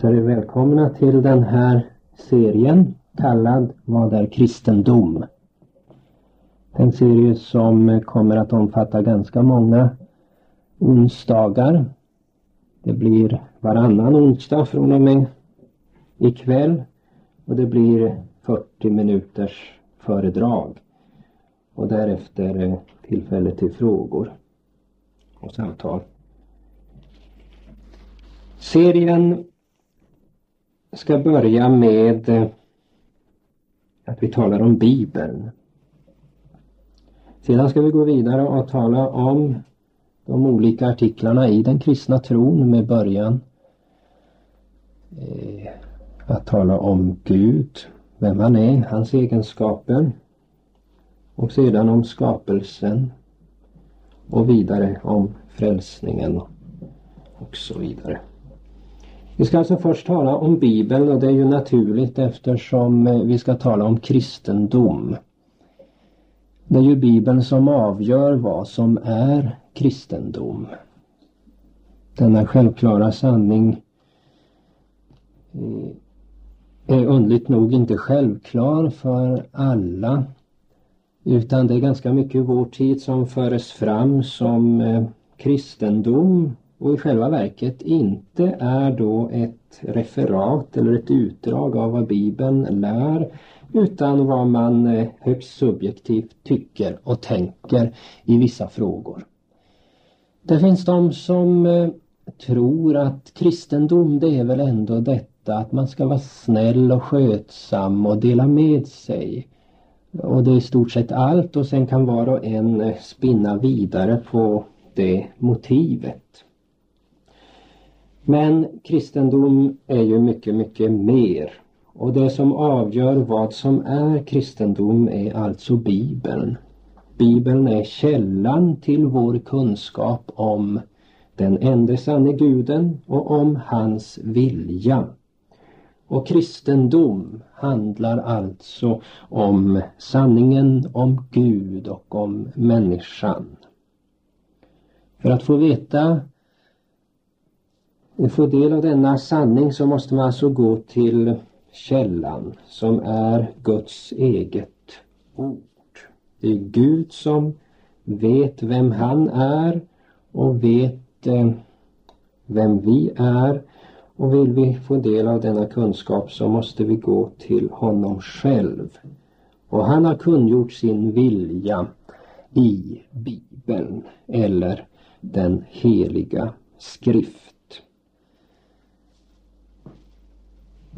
Så är ni välkomna till den här serien kallad Vad är kristendom? En serie som kommer att omfatta ganska många onsdagar. Det blir varannan onsdag från och med ikväll och det blir 40 minuters föredrag och därefter tillfälle till frågor och samtal. Serien ska börja med eh, att vi talar om Bibeln. Sedan ska vi gå vidare och tala om de olika artiklarna i den kristna tron med början eh, att tala om Gud, vem han är, hans egenskaper och sedan om skapelsen och vidare om frälsningen och så vidare. Vi ska alltså först tala om Bibeln och det är ju naturligt eftersom eh, vi ska tala om kristendom. Det är ju Bibeln som avgör vad som är kristendom. Denna självklara sanning eh, är undligt nog inte självklar för alla utan det är ganska mycket i vår tid som föres fram som eh, kristendom och i själva verket inte är då ett referat eller ett utdrag av vad Bibeln lär utan vad man eh, högst subjektivt tycker och tänker i vissa frågor. Det finns de som eh, tror att kristendom det är väl ändå detta att man ska vara snäll och skötsam och dela med sig. Och det är i stort sett allt och sen kan var och en eh, spinna vidare på det motivet. Men kristendom är ju mycket, mycket mer. Och det som avgör vad som är kristendom är alltså Bibeln. Bibeln är källan till vår kunskap om den enda sanne guden och om hans vilja. Och kristendom handlar alltså om sanningen om Gud och om människan. För att få veta få del av denna sanning så måste man alltså gå till källan som är Guds eget ord. Det är Gud som vet vem han är och vet eh, vem vi är och vill vi få del av denna kunskap så måste vi gå till honom själv. Och han har kungjort sin vilja i Bibeln eller den heliga skrift.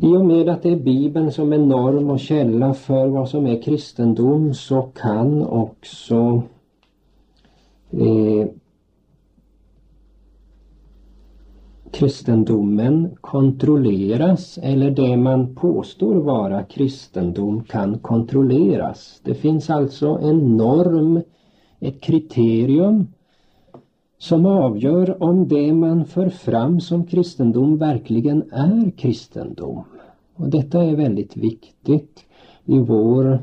I och med att det är Bibeln som är norm och källa för vad som är kristendom så kan också eh, kristendomen kontrolleras eller det man påstår vara kristendom kan kontrolleras. Det finns alltså en norm, ett kriterium som avgör om det man för fram som kristendom verkligen är kristendom. Och detta är väldigt viktigt i vår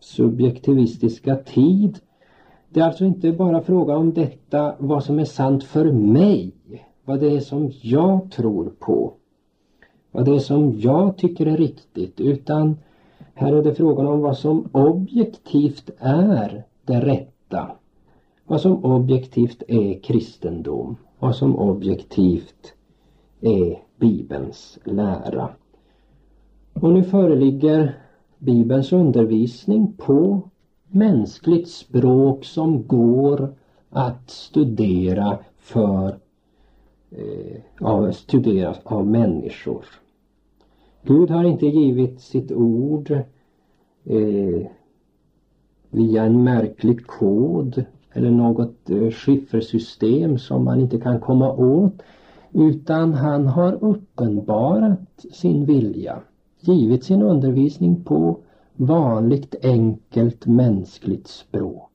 subjektivistiska tid. Det är alltså inte bara fråga om detta, vad som är sant för mig, vad det är som jag tror på, vad det är som jag tycker är riktigt, utan här är det frågan om vad som objektivt är det rätta vad som objektivt är kristendom, vad som objektivt är Bibelns lära. Och nu föreligger Bibelns undervisning på mänskligt språk som går att studera för eh, av, studeras av människor. Gud har inte givit sitt ord eh, via en märklig kod eller något eh, skiffersystem som man inte kan komma åt utan han har uppenbarat sin vilja, givit sin undervisning på vanligt enkelt mänskligt språk.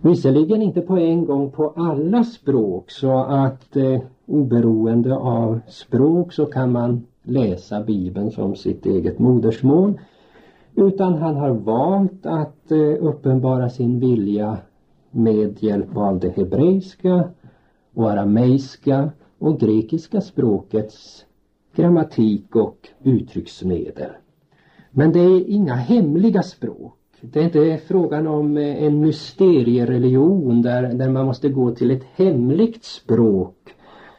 Visserligen inte på en gång på alla språk så att eh, oberoende av språk så kan man läsa Bibeln som sitt eget modersmål utan han har valt att eh, uppenbara sin vilja med hjälp av det hebreiska och arameiska och grekiska språkets grammatik och uttrycksmedel. Men det är inga hemliga språk. Det är inte frågan om eh, en mysteriereligion där, där man måste gå till ett hemligt språk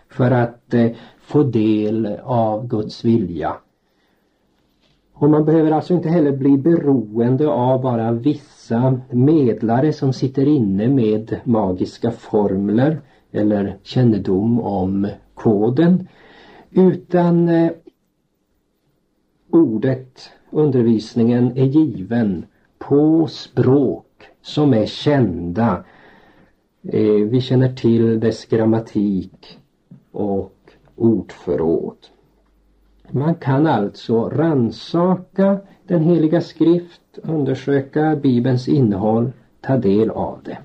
för att eh, få del av Guds vilja. Och man behöver alltså inte heller bli beroende av bara vissa medlare som sitter inne med magiska formler eller kännedom om koden. Utan eh, ordet, undervisningen är given på språk som är kända. Eh, vi känner till dess grammatik och ordförråd. Man kan alltså ransaka den heliga skrift, undersöka Bibelns innehåll, ta del av det.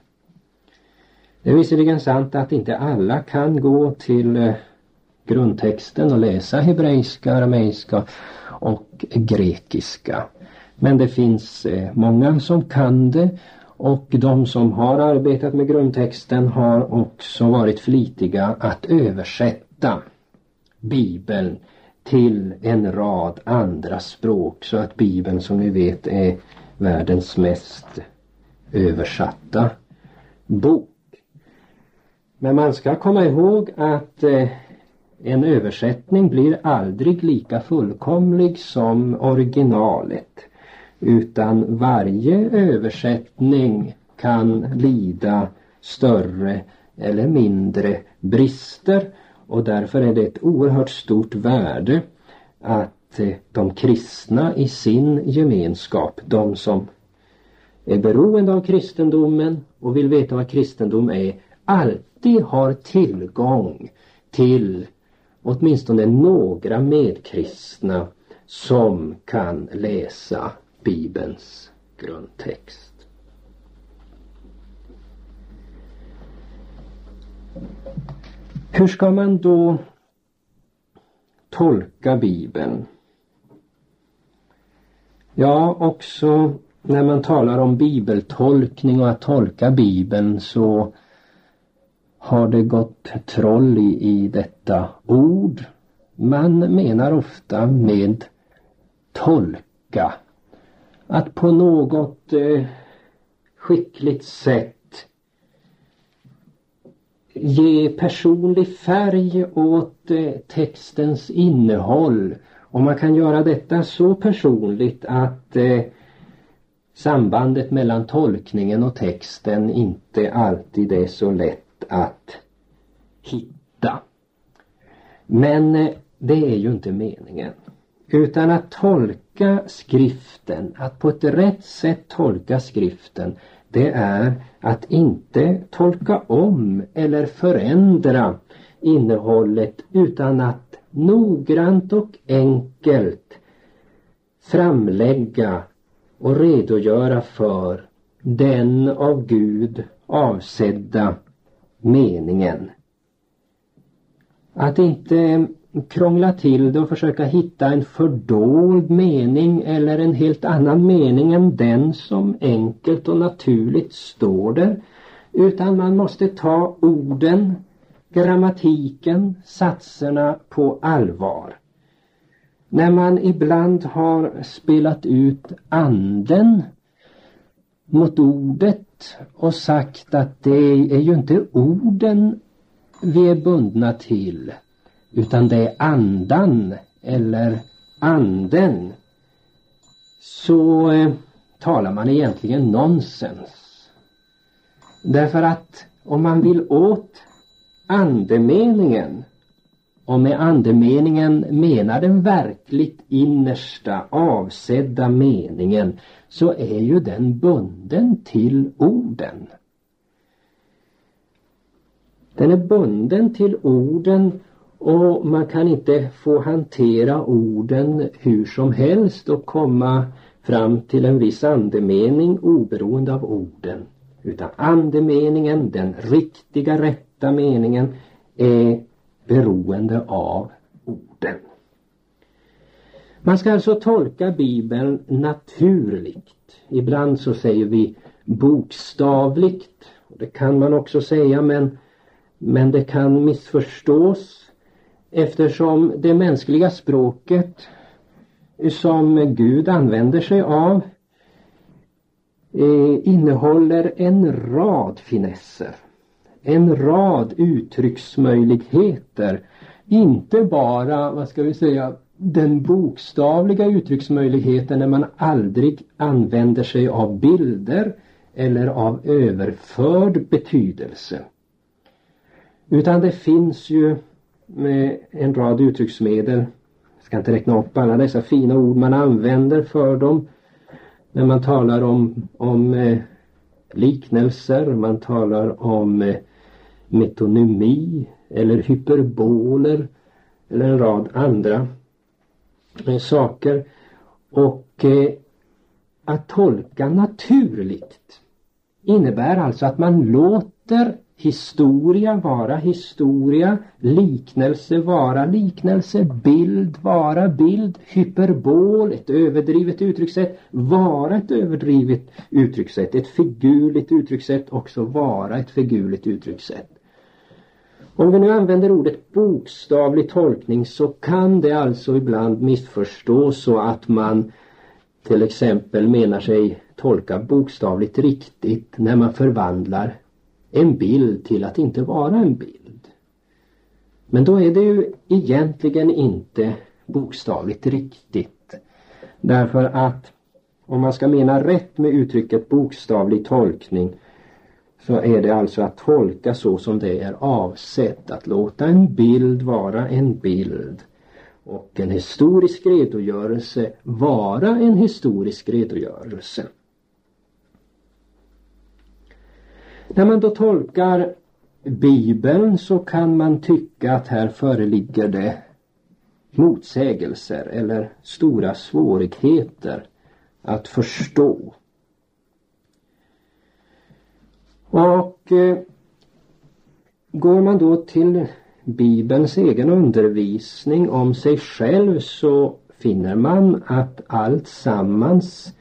Det är visserligen sant att inte alla kan gå till eh, grundtexten och läsa hebreiska, arameiska och grekiska. Men det finns eh, många som kan det och de som har arbetat med grundtexten har också varit flitiga att översätta Bibeln till en rad andra språk så att Bibeln som ni vet är världens mest översatta bok. Men man ska komma ihåg att eh, en översättning blir aldrig lika fullkomlig som originalet utan varje översättning kan lida större eller mindre brister och därför är det ett oerhört stort värde att eh, de kristna i sin gemenskap, de som är beroende av kristendomen och vill veta vad kristendom är, alltid har tillgång till åtminstone några medkristna som kan läsa Bibelns grundtext. Hur ska man då tolka Bibeln? Ja, också när man talar om bibeltolkning och att tolka Bibeln så har det gått troll i, i detta ord. Man menar ofta med tolka att på något eh, skickligt sätt ge personlig färg åt eh, textens innehåll och man kan göra detta så personligt att eh, sambandet mellan tolkningen och texten inte alltid är så lätt att hitta. Men eh, det är ju inte meningen. Utan att tolka skriften, att på ett rätt sätt tolka skriften det är att inte tolka om eller förändra innehållet utan att noggrant och enkelt framlägga och redogöra för den av Gud avsedda meningen. Att inte krångla till det och försöka hitta en fördold mening eller en helt annan mening än den som enkelt och naturligt står där. Utan man måste ta orden, grammatiken, satserna på allvar. När man ibland har spelat ut anden mot ordet och sagt att det är ju inte orden vi är bundna till utan det är andan eller anden så eh, talar man egentligen nonsens. Därför att om man vill åt andemeningen och med andemeningen menar den verkligt innersta avsedda meningen så är ju den bunden till orden. Den är bunden till orden och man kan inte få hantera orden hur som helst och komma fram till en viss andemening oberoende av orden. Utan andemeningen, den riktiga rätta meningen, är beroende av orden. Man ska alltså tolka Bibeln naturligt. Ibland så säger vi bokstavligt. Det kan man också säga men, men det kan missförstås eftersom det mänskliga språket som Gud använder sig av eh, innehåller en rad finesser. En rad uttrycksmöjligheter. Inte bara, vad ska vi säga, den bokstavliga uttrycksmöjligheten när man aldrig använder sig av bilder eller av överförd betydelse. Utan det finns ju med en rad uttrycksmedel. Jag ska inte räkna upp alla dessa fina ord man använder för dem. När man talar om, om eh, liknelser, man talar om eh, metonymi eller hyperboler eller en rad andra eh, saker. Och eh, att tolka naturligt innebär alltså att man låter historia vara historia, liknelse vara liknelse, bild vara bild, hyperbol, ett överdrivet uttryckssätt, vara ett överdrivet uttryckssätt, ett figurligt uttryckssätt också vara ett figurligt uttryckssätt. Om vi nu använder ordet bokstavlig tolkning så kan det alltså ibland missförstås så att man till exempel menar sig tolka bokstavligt riktigt när man förvandlar en bild till att inte vara en bild. Men då är det ju egentligen inte bokstavligt riktigt. Därför att om man ska mena rätt med uttrycket bokstavlig tolkning så är det alltså att tolka så som det är avsett, att låta en bild vara en bild och en historisk redogörelse vara en historisk redogörelse. När man då tolkar Bibeln så kan man tycka att här föreligger det motsägelser eller stora svårigheter att förstå. Och eh, går man då till Bibelns egen undervisning om sig själv så finner man att allt sammans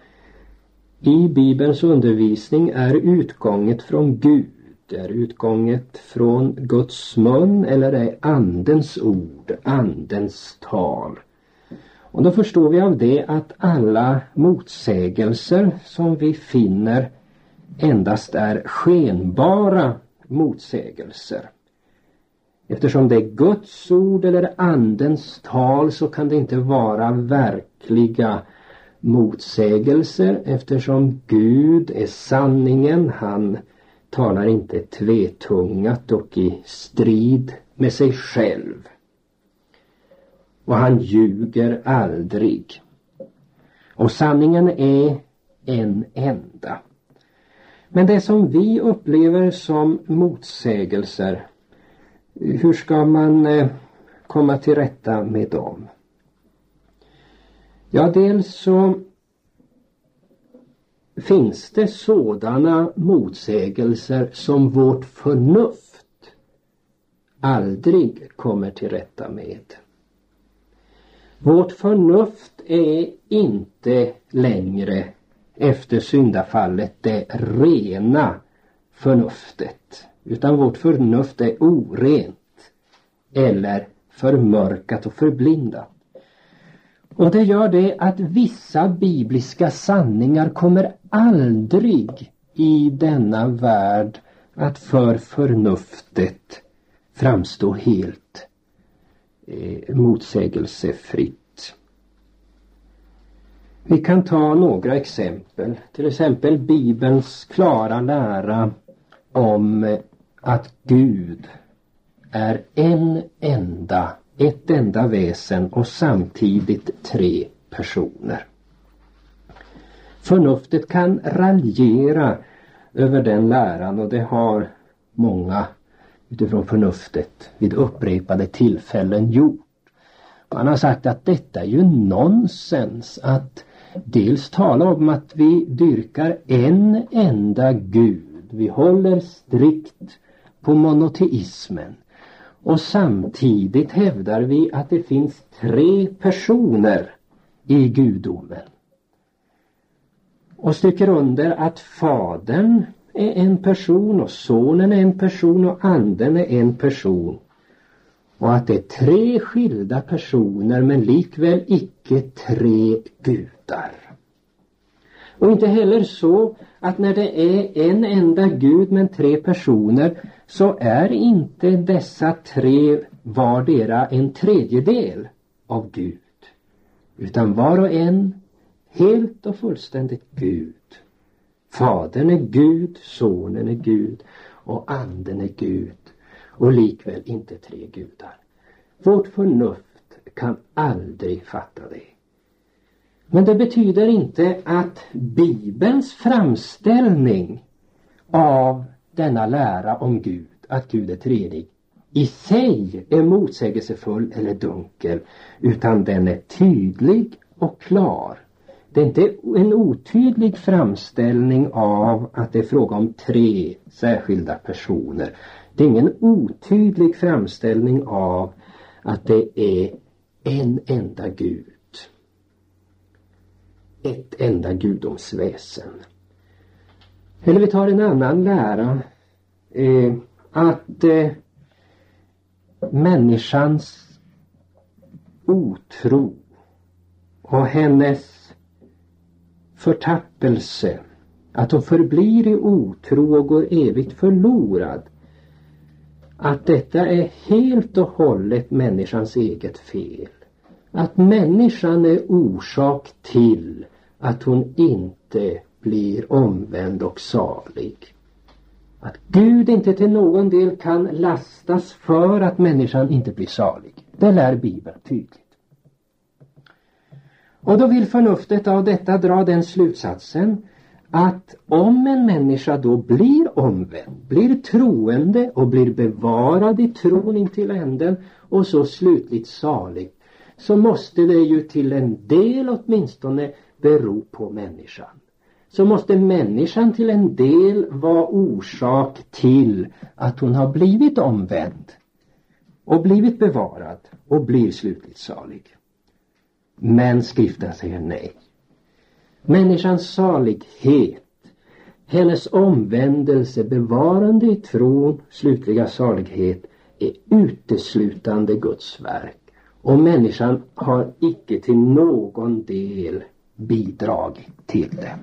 i Bibelns undervisning är utgånget från Gud, är utgånget från Guds mun eller är Andens ord, Andens tal. Och då förstår vi av det att alla motsägelser som vi finner endast är skenbara motsägelser. Eftersom det är Guds ord eller Andens tal så kan det inte vara verkliga motsägelser eftersom Gud är sanningen. Han talar inte tvetungat och i strid med sig själv. Och han ljuger aldrig. Och sanningen är en enda. Men det som vi upplever som motsägelser, hur ska man eh, komma till rätta med dem? Ja, dels så finns det sådana motsägelser som vårt förnuft aldrig kommer till rätta med. Vårt förnuft är inte längre efter syndafallet det rena förnuftet utan vårt förnuft är orent eller förmörkat och förblindat. Och det gör det att vissa bibliska sanningar kommer aldrig i denna värld att för förnuftet framstå helt eh, motsägelsefritt. Vi kan ta några exempel. Till exempel Bibelns klara lära om eh, att Gud är en enda ett enda väsen och samtidigt tre personer. Förnuftet kan raljera över den läran och det har många utifrån förnuftet vid upprepade tillfällen gjort. Man har sagt att detta är ju nonsens att dels tala om att vi dyrkar en enda gud. Vi håller strikt på monoteismen. Och samtidigt hävdar vi att det finns tre personer i gudomen. Och stryker under att fadern är en person och sonen är en person och anden är en person. och att det är tre skilda personer men likväl icke tre gudar. Och inte heller så att när det är en enda gud men tre personer så är inte dessa tre vardera en tredjedel av Gud. Utan var och en helt och fullständigt Gud. Fadern är Gud, Sonen är Gud och Anden är Gud och likväl inte tre gudar. Vårt förnuft kan aldrig fatta det. Men det betyder inte att Bibelns framställning av denna lära om Gud, att Gud är tredig, i sig är motsägelsefull eller dunkel, utan den är tydlig och klar. Det är inte en otydlig framställning av att det är fråga om tre särskilda personer. Det är ingen otydlig framställning av att det är en enda Gud. Ett enda gudomsväsen. Eller vi tar en annan lära. Eh, att eh, människans otro och hennes förtappelse, att hon förblir i otro och går evigt förlorad, att detta är helt och hållet människans eget fel. Att människan är orsak till att hon inte blir omvänd och salig. Att Gud inte till någon del kan lastas för att människan inte blir salig. Det lär Bibeln tydligt. Och då vill förnuftet av detta dra den slutsatsen att om en människa då blir omvänd, blir troende och blir bevarad i tron intill änden och så slutligt salig så måste det ju till en del åtminstone bero på människan så måste människan till en del vara orsak till att hon har blivit omvänd och blivit bevarad och blir slutligt salig. Men skriften säger nej. Människans salighet, hennes omvändelse, bevarande i tron, slutliga salighet är uteslutande Guds verk. Och människan har icke till någon del bidragit till det.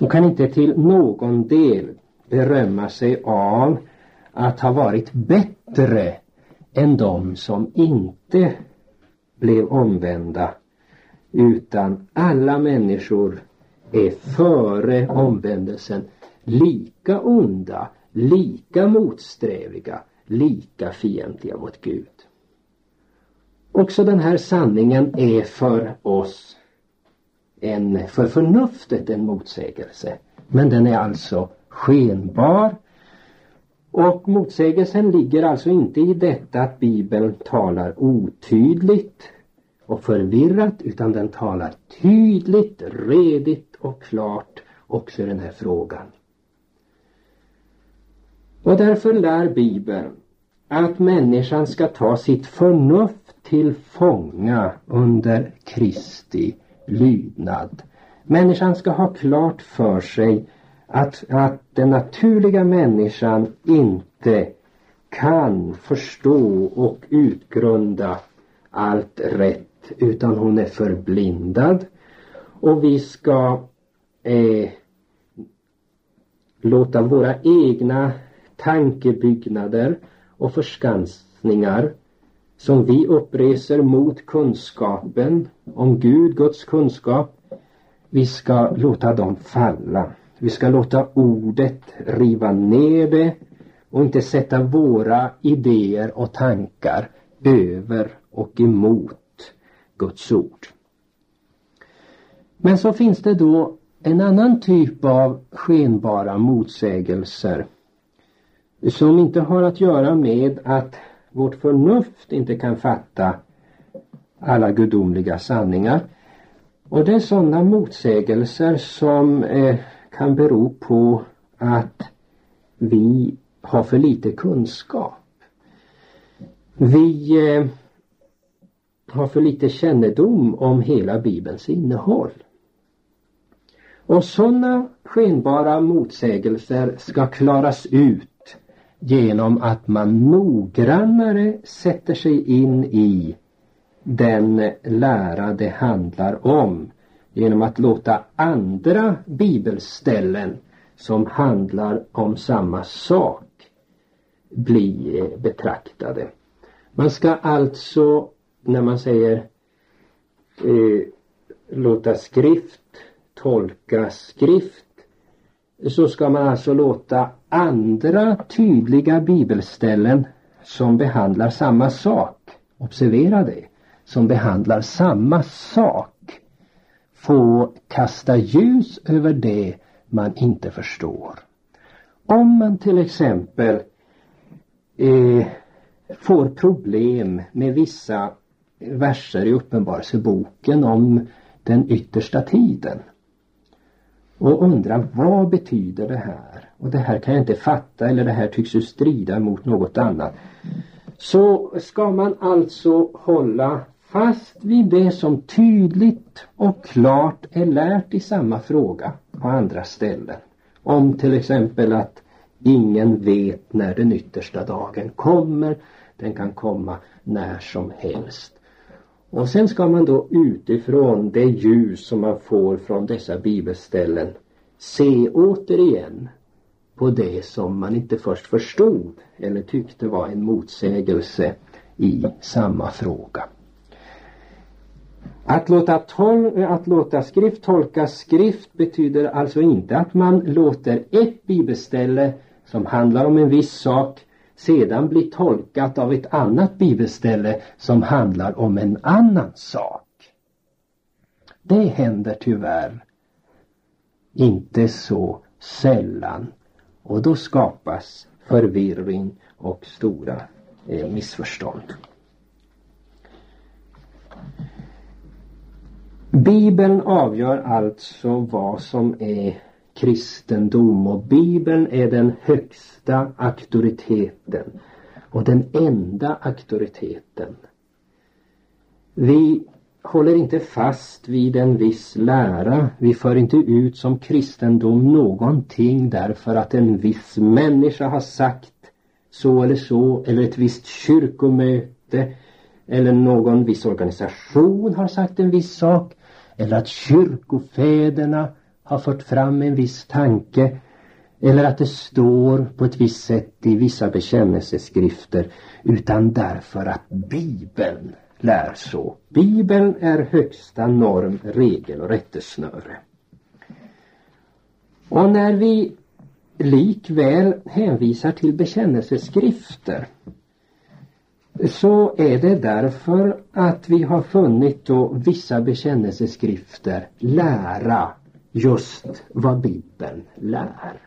De kan inte till någon del berömma sig av att ha varit bättre än de som inte blev omvända utan alla människor är före omvändelsen lika onda, lika motsträviga, lika fientliga mot Gud. Också den här sanningen är för oss en, för förnuftet en motsägelse. Men den är alltså skenbar. Och motsägelsen ligger alltså inte i detta att Bibeln talar otydligt och förvirrat utan den talar tydligt, redigt och klart också i den här frågan. Och därför lär Bibeln att människan ska ta sitt förnuft till fånga under Kristi lydnad. Människan ska ha klart för sig att, att den naturliga människan inte kan förstå och utgrunda allt rätt utan hon är förblindad och vi ska eh, låta våra egna tankebyggnader och förskansningar som vi uppreser mot kunskapen om Gud, Guds kunskap. Vi ska låta dem falla. Vi ska låta ordet riva ner det och inte sätta våra idéer och tankar över och emot Guds ord. Men så finns det då en annan typ av skenbara motsägelser som inte har att göra med att vårt förnuft inte kan fatta alla gudomliga sanningar. Och det är sådana motsägelser som eh, kan bero på att vi har för lite kunskap. Vi eh, har för lite kännedom om hela Bibelns innehåll. Och sådana skenbara motsägelser ska klaras ut genom att man noggrannare sätter sig in i den lära det handlar om genom att låta andra bibelställen som handlar om samma sak bli betraktade. Man ska alltså, när man säger eh, låta skrift tolka skrift, så ska man alltså låta andra tydliga bibelställen som behandlar samma sak, observera det, som behandlar samma sak, få kasta ljus över det man inte förstår. Om man till exempel eh, får problem med vissa verser i Uppenbarelseboken om den yttersta tiden och undrar vad betyder det här? Och det här kan jag inte fatta eller det här tycks ju strida mot något annat. Så ska man alltså hålla fast vid det som tydligt och klart är lärt i samma fråga på andra ställen. Om till exempel att ingen vet när den yttersta dagen kommer. Den kan komma när som helst. Och sen ska man då utifrån det ljus som man får från dessa bibelställen se återigen på det som man inte först förstod eller tyckte var en motsägelse i samma fråga. Att låta, tol att låta skrift tolka skrift betyder alltså inte att man låter ett bibelställe som handlar om en viss sak sedan bli tolkat av ett annat bibelställe som handlar om en annan sak. Det händer tyvärr inte så sällan och då skapas förvirring och stora eh, missförstånd. Bibeln avgör alltså vad som är kristendom och Bibeln är den högsta auktoriteten och den enda auktoriteten. Vi håller inte fast vid en viss lära. Vi för inte ut som kristendom någonting därför att en viss människa har sagt så eller så eller ett visst kyrkomöte eller någon viss organisation har sagt en viss sak eller att kyrkofäderna har fört fram en viss tanke eller att det står på ett visst sätt i vissa bekännelseskrifter utan därför att Bibeln lär så. Bibeln är högsta norm, regel och rättesnöre. Och när vi likväl hänvisar till bekännelseskrifter så är det därför att vi har funnit då vissa bekännelseskrifter lära just vad Bibeln lär.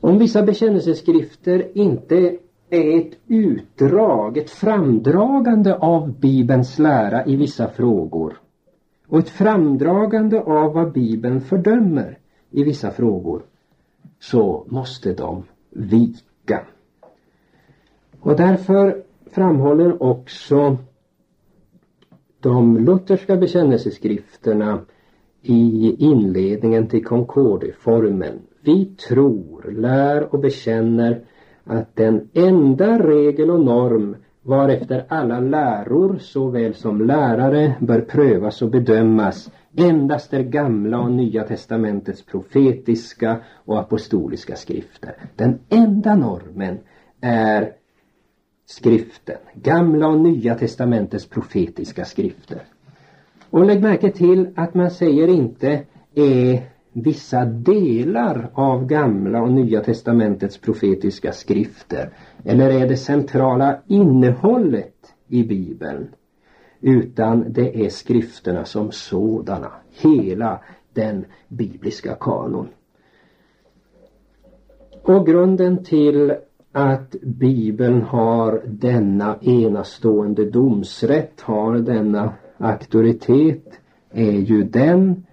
Om vissa bekännelseskrifter inte det är ett utdrag, ett framdragande av Bibelns lära i vissa frågor och ett framdragande av vad Bibeln fördömer i vissa frågor så måste de vika. Och därför framhåller också de lutherska bekännelseskrifterna i inledningen till Concordieformen. Vi tror, lär och bekänner att den enda regel och norm varefter alla läror såväl som lärare bör prövas och bedömas endast är gamla och nya testamentets profetiska och apostoliska skrifter. Den enda normen är skriften, gamla och nya testamentets profetiska skrifter. Och lägg märke till att man säger inte är vissa delar av gamla och nya testamentets profetiska skrifter eller är det centrala innehållet i bibeln utan det är skrifterna som sådana, hela den bibliska kanon. Och grunden till att bibeln har denna enastående domsrätt, har denna auktoritet är ju den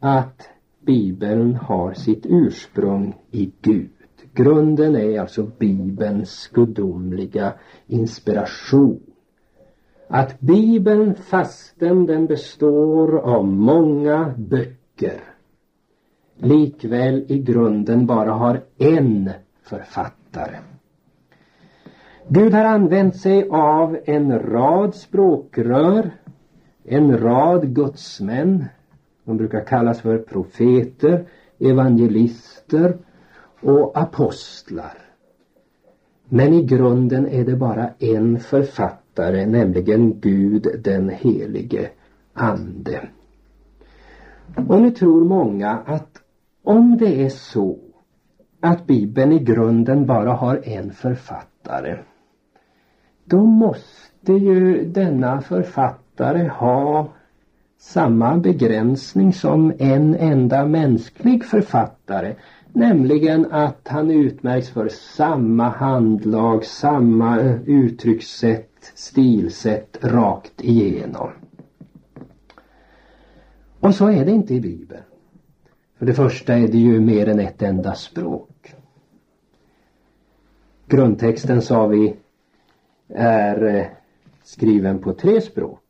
att Bibeln har sitt ursprung i Gud. Grunden är alltså Bibelns gudomliga inspiration. Att Bibeln fastän den består av många böcker likväl i grunden bara har en författare. Gud har använt sig av en rad språkrör, en rad gudsmän. De brukar kallas för profeter, evangelister och apostlar. Men i grunden är det bara en författare, nämligen Gud den helige Ande. Och nu tror många att om det är så att Bibeln i grunden bara har en författare då måste ju denna författare ha samma begränsning som en enda mänsklig författare nämligen att han utmärks för samma handlag, samma eh, uttryckssätt, stilsätt rakt igenom. Och så är det inte i Bibeln. För det första är det ju mer än ett enda språk. Grundtexten sa vi är eh, skriven på tre språk.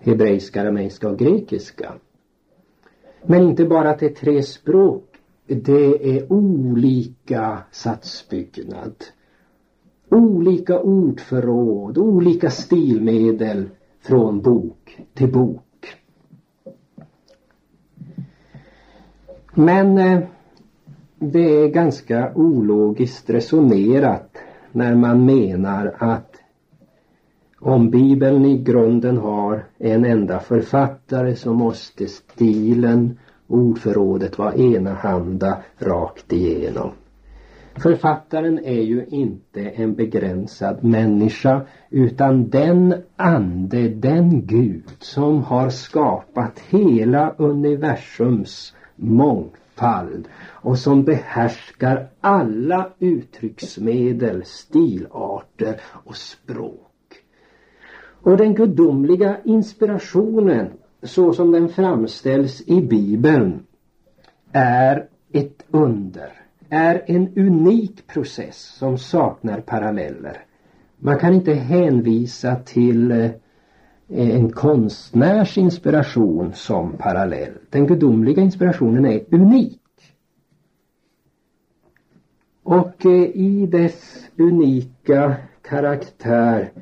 Hebreiska, arameiska och grekiska. Men inte bara att det är tre språk. Det är olika satsbyggnad. Olika ordförråd, olika stilmedel från bok till bok. Men eh, det är ganska ologiskt resonerat när man menar att om Bibeln i grunden har en enda författare så måste stilen, ordförrådet vara enahanda rakt igenom. Författaren är ju inte en begränsad människa utan den ande, den Gud som har skapat hela universums mångfald och som behärskar alla uttrycksmedel, stilarter och språk. Och den gudomliga inspirationen så som den framställs i Bibeln är ett under, är en unik process som saknar paralleller. Man kan inte hänvisa till eh, en konstnärs inspiration som parallell. Den gudomliga inspirationen är unik. Och eh, i dess unika karaktär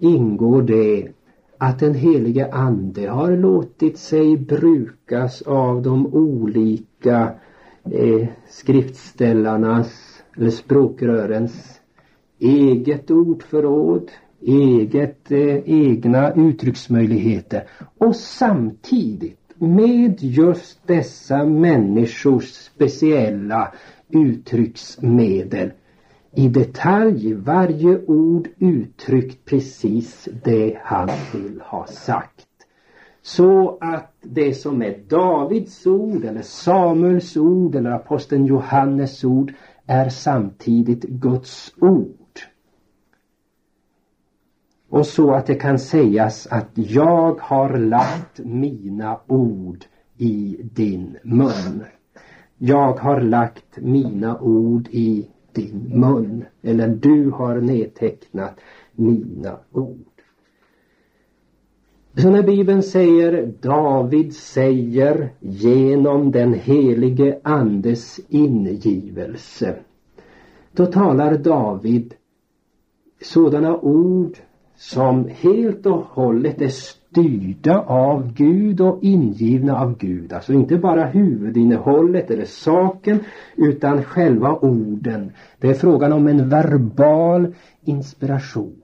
ingår det att den helige ande har låtit sig brukas av de olika eh, skriftställarnas eller språkrörens eget ordförråd, eget, eh, egna uttrycksmöjligheter. Och samtidigt med just dessa människors speciella uttrycksmedel i detalj varje ord uttryckt precis det han vill ha sagt. Så att det som är Davids ord eller Samuels ord eller aposteln Johannes ord är samtidigt Guds ord. Och så att det kan sägas att jag har lagt mina ord i din mun. Jag har lagt mina ord i din mun. Eller du har nedtecknat mina ord. Så när Bibeln säger David säger genom den helige andes ingivelse. Då talar David sådana ord som helt och hållet är styrda av Gud och ingivna av Gud. Alltså inte bara huvudinnehållet eller saken utan själva orden. Det är frågan om en verbal inspiration.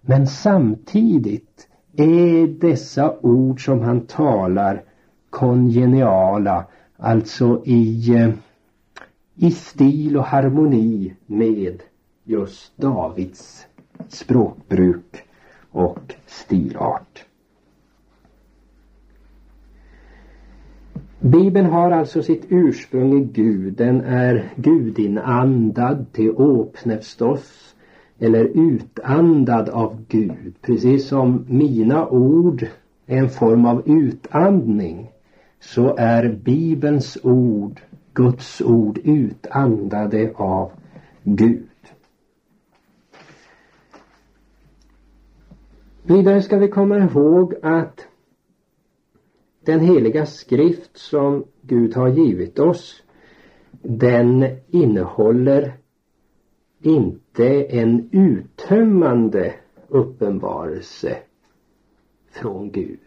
Men samtidigt är dessa ord som han talar kongeniala, alltså i, eh, i stil och harmoni med just Davids språkbruk och stilart. Bibeln har alltså sitt ursprung i Gud. Den är gudinandad till åpnefstos eller utandad av Gud. Precis som mina ord är en form av utandning så är Bibelns ord, Guds ord, utandade av Gud. Vidare ska vi komma ihåg att den heliga skrift som Gud har givit oss den innehåller inte en uttömmande uppenbarelse från Gud.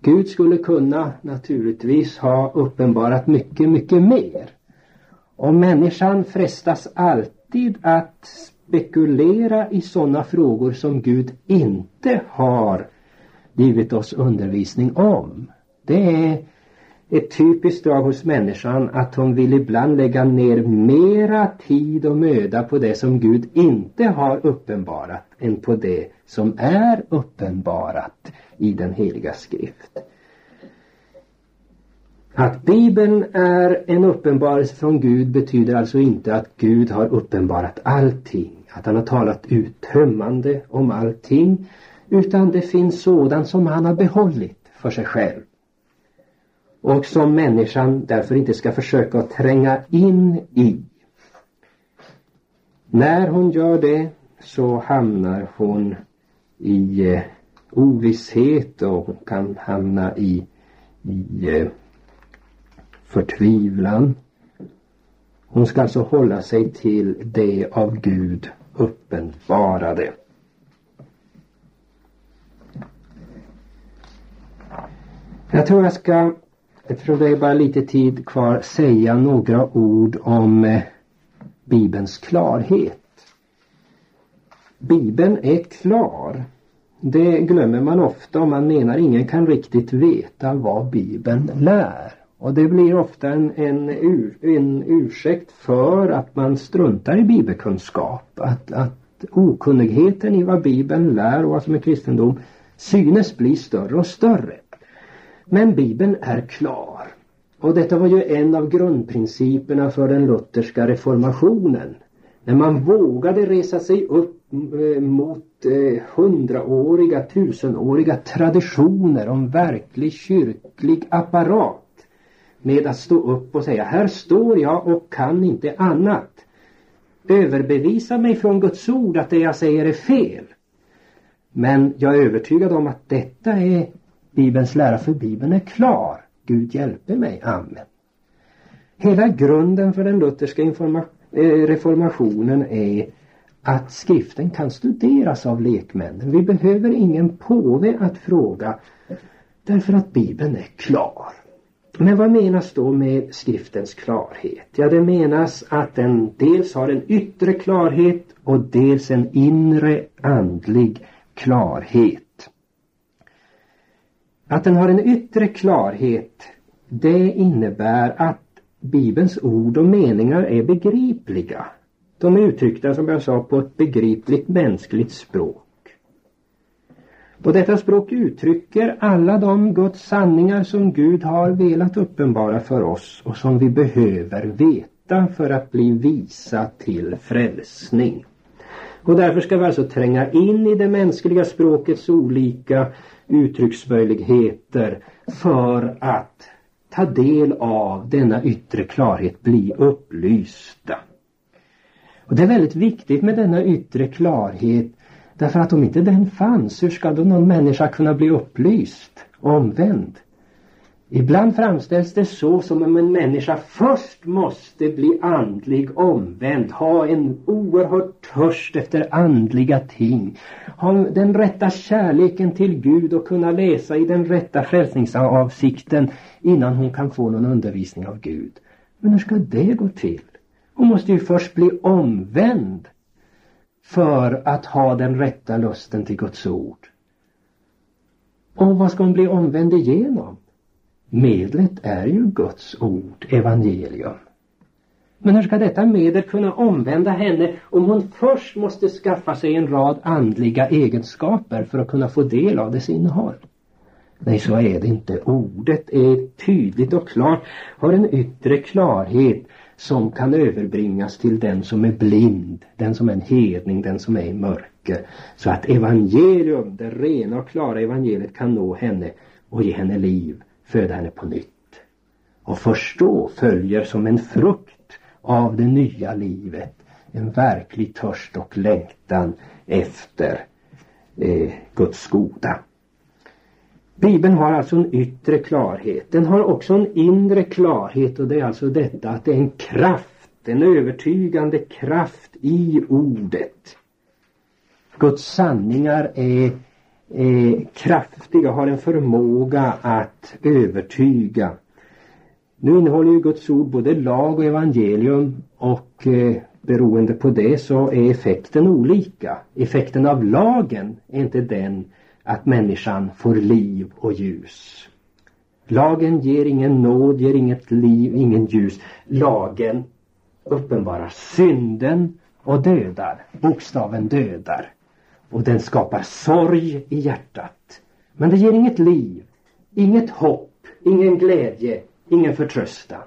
Gud skulle kunna naturligtvis ha uppenbarat mycket, mycket mer. Och människan frestas alltid att spekulera i sådana frågor som Gud inte har givit oss undervisning om. Det är ett typiskt drag hos människan att hon vill ibland lägga ner mera tid och möda på det som Gud inte har uppenbarat än på det som är uppenbarat i den heliga skrift. Att Bibeln är en uppenbarelse från Gud betyder alltså inte att Gud har uppenbarat allting, att han har talat uttömmande om allting, utan det finns sådant som han har behållit för sig själv och som människan därför inte ska försöka att tränga in i. När hon gör det så hamnar hon i eh, ovisshet och hon kan hamna i, i eh, förtvivlan. Hon ska alltså hålla sig till det av Gud uppenbarade. Jag tror jag ska Eftersom det är bara lite tid kvar säga några ord om eh, Bibelns klarhet. Bibeln är klar. Det glömmer man ofta om man menar ingen kan riktigt veta vad Bibeln lär. Och det blir ofta en, en, ur, en ursäkt för att man struntar i bibelkunskap. Att, att okunnigheten i vad Bibeln lär och vad som är kristendom synes bli större och större. Men Bibeln är klar. Och detta var ju en av grundprinciperna för den lutherska reformationen. När man vågade resa sig upp eh, mot eh, hundraåriga, tusenåriga traditioner om verklig kyrklig apparat. Med att stå upp och säga, här står jag och kan inte annat. Överbevisa mig från Guds ord att det jag säger är fel. Men jag är övertygad om att detta är Bibelns lära för Bibeln är klar. Gud hjälpe mig. Amen. Hela grunden för den lutherska eh, reformationen är att skriften kan studeras av lekmännen. Vi behöver ingen påve att fråga därför att Bibeln är klar. Men vad menas då med skriftens klarhet? Ja, det menas att den dels har en yttre klarhet och dels en inre andlig klarhet. Att den har en yttre klarhet det innebär att Bibelns ord och meningar är begripliga. De är uttryckta som jag sa på ett begripligt mänskligt språk. Och detta språk uttrycker alla de Guds sanningar som Gud har velat uppenbara för oss och som vi behöver veta för att bli visa till frälsning. Och därför ska vi alltså tränga in i det mänskliga språkets olika uttrycksmöjligheter för att ta del av denna yttre klarhet, bli upplysta. Och det är väldigt viktigt med denna yttre klarhet därför att om inte den fanns, hur ska då någon människa kunna bli upplyst, omvänd? Ibland framställs det så som om en människa först måste bli andlig omvänd, ha en oerhörd törst efter andliga ting, ha den rätta kärleken till Gud och kunna läsa i den rätta frälsningsavsikten innan hon kan få någon undervisning av Gud. Men hur ska det gå till? Hon måste ju först bli omvänd för att ha den rätta lusten till Guds ord. Och vad ska hon bli omvänd igenom? Medlet är ju Guds ord, evangelium. Men hur ska detta medel kunna omvända henne om hon först måste skaffa sig en rad andliga egenskaper för att kunna få del av dess innehåll? Nej, så är det inte. Ordet är tydligt och klart, har en yttre klarhet som kan överbringas till den som är blind, den som är en hedning, den som är i mörker. Så att evangelium, det rena och klara evangeliet kan nå henne och ge henne liv föda henne på nytt. Och först då följer som en frukt av det nya livet en verklig törst och längtan efter eh, Guds goda. Bibeln har alltså en yttre klarhet. Den har också en inre klarhet och det är alltså detta att det är en kraft en övertygande kraft i ordet. Guds sanningar är, är kraftiga, har en förmåga att övertyga. Nu innehåller ju Guds ord både lag och evangelium och eh, beroende på det så är effekten olika. Effekten av lagen är inte den att människan får liv och ljus. Lagen ger ingen nåd, ger inget liv, ingen ljus. Lagen uppenbarar synden och dödar. Bokstaven dödar. Och den skapar sorg i hjärtat. Men det ger inget liv, inget hopp, ingen glädje, ingen förtröstan.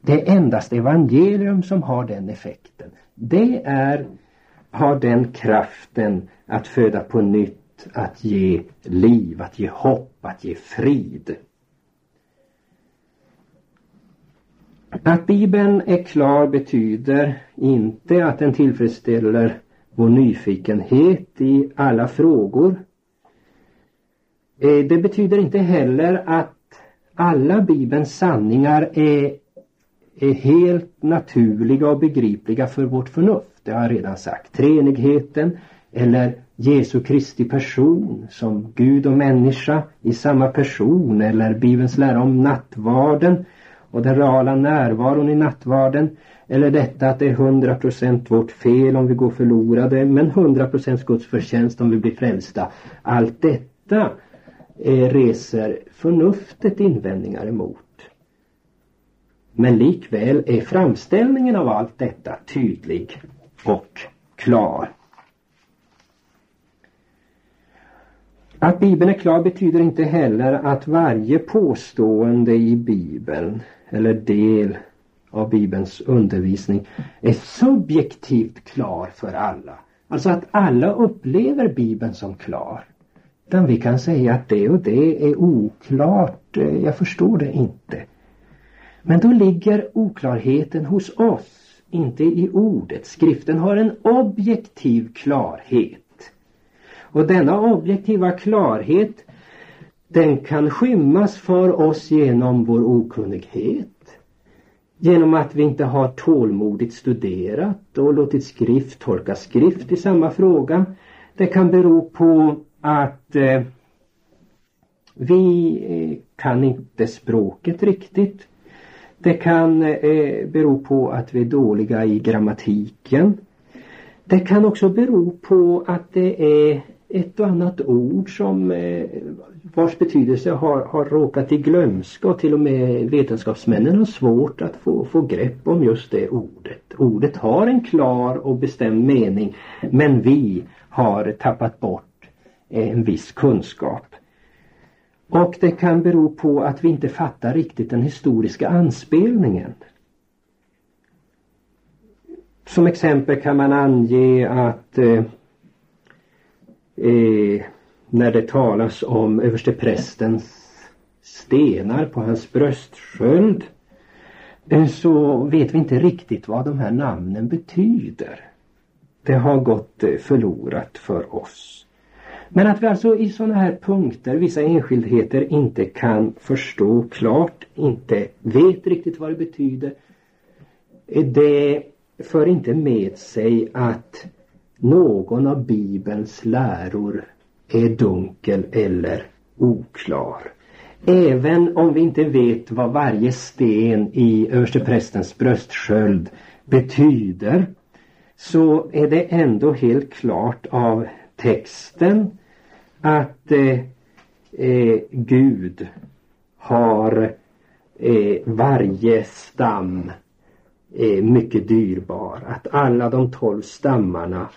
Det är endast evangelium som har den effekten. Det är, har den kraften att föda på nytt, att ge liv, att ge hopp, att ge frid. Att Bibeln är klar betyder inte att den tillfredsställer vår nyfikenhet i alla frågor. Eh, det betyder inte heller att alla Bibelns sanningar är, är helt naturliga och begripliga för vårt förnuft. Det har jag redan sagt. Treenigheten eller Jesu Kristi person som Gud och människa i samma person eller Bibelns lära om nattvarden och den reala närvaron i nattvarden eller detta att det är 100% vårt fel om vi går förlorade men 100% Guds förtjänst om vi blir frälsta. Allt detta eh, reser förnuftet invändningar emot. Men likväl är framställningen av allt detta tydlig och klar. Att Bibeln är klar betyder inte heller att varje påstående i Bibeln eller del av Bibelns undervisning är subjektivt klar för alla. Alltså att alla upplever Bibeln som klar. Utan vi kan säga att det och det är oklart, jag förstår det inte. Men då ligger oklarheten hos oss, inte i ordet. Skriften har en objektiv klarhet. Och denna objektiva klarhet den kan skymmas för oss genom vår okunnighet. Genom att vi inte har tålmodigt studerat och låtit skrift tolka skrift i samma fråga. Det kan bero på att eh, vi eh, kan inte språket riktigt. Det kan eh, bero på att vi är dåliga i grammatiken. Det kan också bero på att det är ett och annat ord som eh, vars betydelse har, har råkat i glömska och till och med vetenskapsmännen har svårt att få, få grepp om just det ordet. Ordet har en klar och bestämd mening men vi har tappat bort en viss kunskap. Och det kan bero på att vi inte fattar riktigt den historiska anspelningen. Som exempel kan man ange att eh, eh, när det talas om översteprästens stenar på hans bröstsköld eh, så vet vi inte riktigt vad de här namnen betyder. Det har gått eh, förlorat för oss. Men att vi alltså i sådana här punkter, vissa enskildheter, inte kan förstå klart, inte vet riktigt vad det betyder. Eh, det för inte med sig att någon av Bibelns läror är dunkel eller oklar. Även om vi inte vet vad varje sten i översteprästens bröstsköld betyder så är det ändå helt klart av texten att eh, eh, Gud har eh, varje stam eh, mycket dyrbar. Att alla de tolv stammarna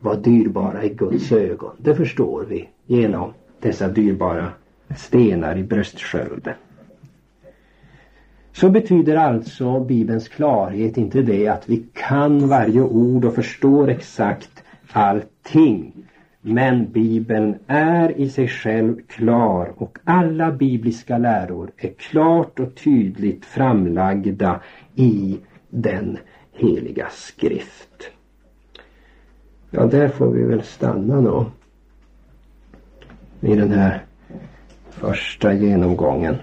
var dyrbara i Guds ögon. Det förstår vi genom dessa dyrbara stenar i bröstskölden. Så betyder alltså Bibelns klarhet inte det att vi kan varje ord och förstår exakt allting. Men Bibeln är i sig själv klar och alla bibliska läror är klart och tydligt framlagda i den heliga skrift. Ja, där får vi väl stanna då. I den här första genomgången.